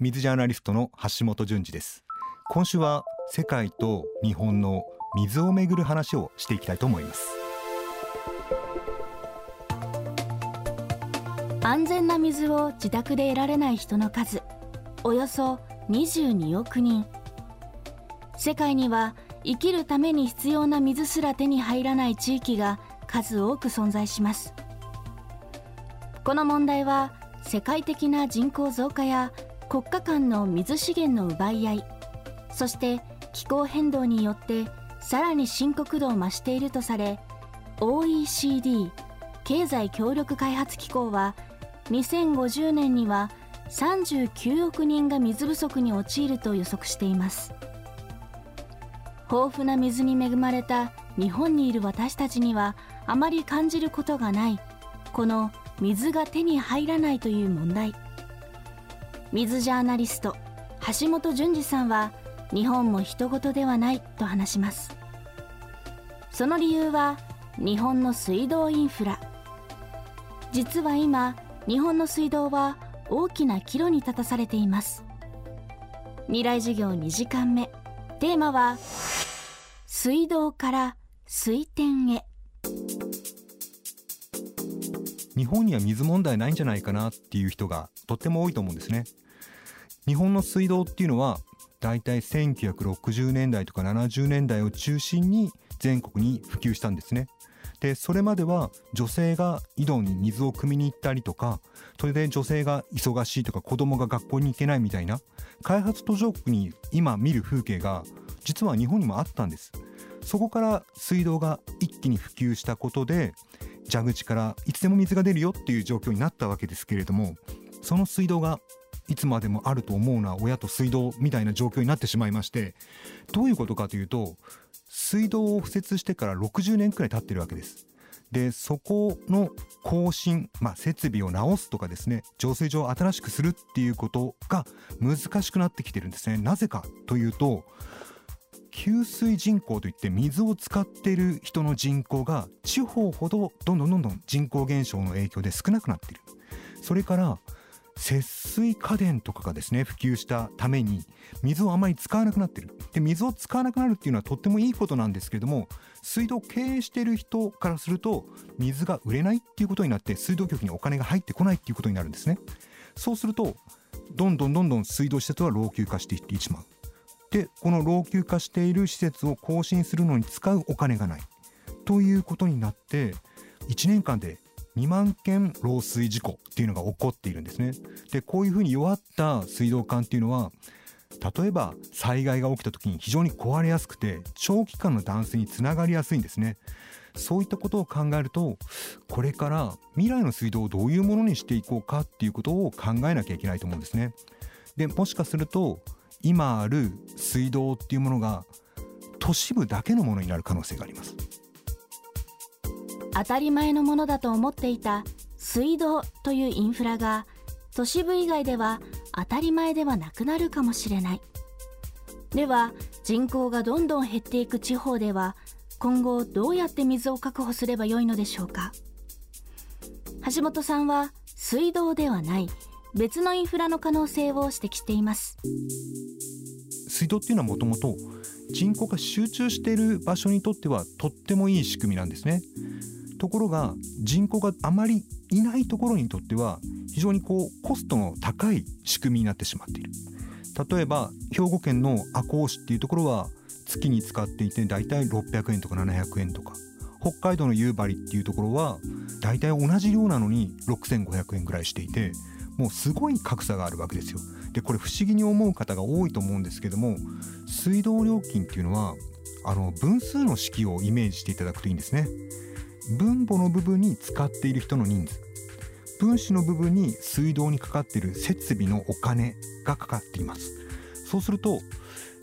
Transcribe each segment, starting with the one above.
水ジャーナリストの橋本淳二です。今週は世界と日本の水をめぐる話をしていきたいと思います。安全な水を自宅で得られない人の数およそ22億人。世界には生きるために必要な水すら手に入らない地域が数多く存在します。この問題は世界的な人口増加や国家間の水資源の奪い合いそして気候変動によってさらに深刻度を増しているとされ OECD 経済協力開発機構は2050年には39億人が水不足に陥ると予測しています。豊富な水に恵まれた日本にいる私たちにはあまり感じることがないこの水が手に入らないという問題。水ジャーナリスト橋本淳二さんは日本も人事ではないと話します。その理由は日本の水道インフラ。実は今日本の水道は大きな岐路に立たされています。未来授業2時間目。テーマは水道から水田へ。日本には水問題ないんじゃないかなっていう人がとっても多いと思うんですね。日本の水道っていうのはだいたい1960年代とか70年代を中心に全国に普及したんですね。でそれまでは女性が井戸に水を汲みに行ったりとかそれで女性が忙しいとか子供が学校に行けないみたいな開発途上国に今見る風景が実は日本にもあったんです。そこから水道が一気に普及したことで蛇口からいつでも水が出るよっていう状況になったわけですけれどもその水道がいつまでもあると思うのは親と水道みたいな状況になってしまいましてどういうことかというと水道を敷設してから60年くらい経ってるわけです。でそこの更新、まあ、設備を直すとかですね浄水場を新しくするっていうことが難しくなってきてるんですね。なぜかというと給水人口といって水を使っている人の人口が地方ほどどんどんどんどん人口減少の影響で少なくなっている。それから節水家電とかがですね普及したために水をあまり使わなくなってる。で水を使わなくなるっていうのはとってもいいことなんですけれども水道を経営している人からすると水が売れないっていうことになって水道局にお金が入ってこないっていうことになるんですね。そうするとどんどんどんどん水道施設は老朽化していってしまう。でこの老朽化している施設を更新するのに使うお金がない。ということになって1年間で2万件漏水事故っていうのが起こっているんですね。でこういうふうに弱った水道管っていうのは例えば災害が起きた時に非常に壊れやすくて長期間の断水につながりやすいんですね。そういったことを考えるとこれから未来の水道をどういうものにしていこうかっていうことを考えなきゃいけないと思うんですね。でもしかすると今ある水道っていうものが都市部だけのものになる可能性があります。当たり前のものだと思っていた水道というインフラが都市部以外では当たり前ではなくなるかもしれない。では人口がどんどん減っていく地方では今後どうやって水を確保すればよいのでしょうか。橋本さんは水道ではない別のインフラの可能性を指摘しています。水道っていうのはもともと人口が集中している場所にとってはとってもいい仕組みなんですね。ところが人口があまりいないところにとっては非常にこうコストの高い仕組みになってしまっている。例えば兵庫県の赤穂市っていうところは月に使っていてだいたい600円とか700円とか。北海道の夕張っていうところはだいたい同じ量なのに6500円ぐらいしていてもうすごい格差があるわけですよ。でこれ不思議に思う方が多いと思うんですけども水道料金っていうのはあの分数の式をイメージしていただくといいんですね。分母の部分に使っている人の人数。分子の部分に水道にかかっている設備のお金がかかっています。そうすると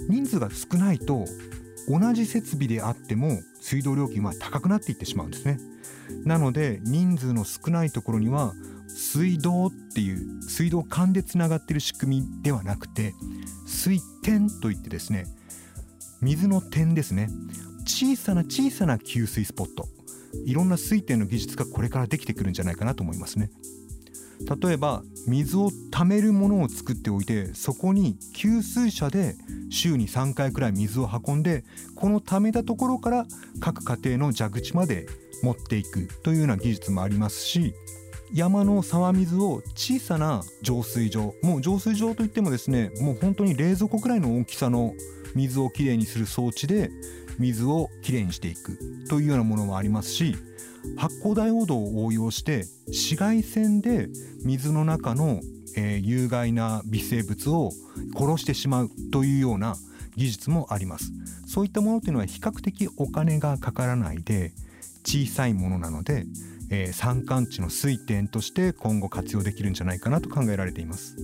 人数が少ないと同じ設備であっても水道料金は高くなっていってしまうんですね。なので人数の少ないところには水道っていう水道管でつながっている仕組みではなくて水点といってですね水の点ですね。小さな小さな給水スポット。いろんな水点の技術がこれからできてくるんじゃないかなと思いますね。例えば水を貯めるものを作っておいてそこに給水車で週に3回くらい水を運んでこの貯めたところから各家庭の蛇口まで持っていくというような技術もありますし山の沢水を小さな浄水場もう浄水場といってもですねもう本当に冷蔵庫くらいの大きさの水をきれいにする装置で水をきれいにしていくというようなものもありますし発光ダイオードを応用して紫外線で水の中の、えー、有害な微生物を殺してしまうというような技術もあります。そういったものというのは比較的お金がかからないで小さいものなので、えー、山間地の水田として今後活用できるんじゃないかなと考えられています。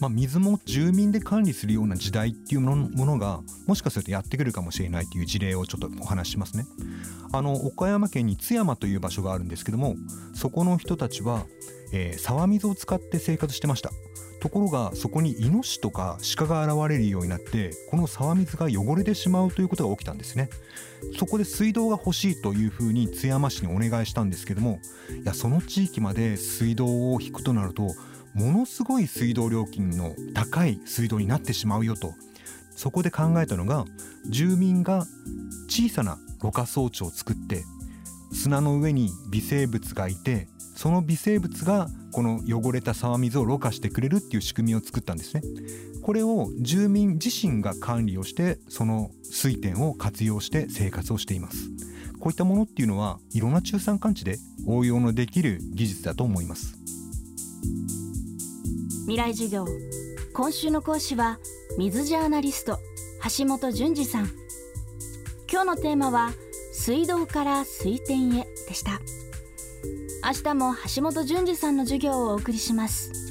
まあ、水も住民で管理するような時代っていうものがもしかするとやってくるかもしれないという事例をちょっとお話ししますね。あの岡山県に津山という場所があるんですけどもそこの人たちは、えー、沢水を使って生活してました。ところがそこにイノシとか鹿が現れるようになってこの沢水が汚れてしまうということが起きたんですねそこで水道が欲しいというふうに津山市にお願いしたんですけどもいやその地域まで水道を引くとなるとものすごい水道料金の高い水道になってしまうよと。そこで考えたのが住民が小さなろ過装置を作って砂の上に微生物がいてその微生物がこの汚れた沢水をろ過してくれるっていう仕組みを作ったんですね。これを住民自身が管理をしてその水田を活用して生活をしています。こういったものっていうのはいろんな中山間地で応用のできる技術だと思います。未来授業。今週の講師は水ジャーナリスト橋本淳二さん。今日のテーマは水道から水田へでした。明日も橋本淳二さんの授業をお送りします。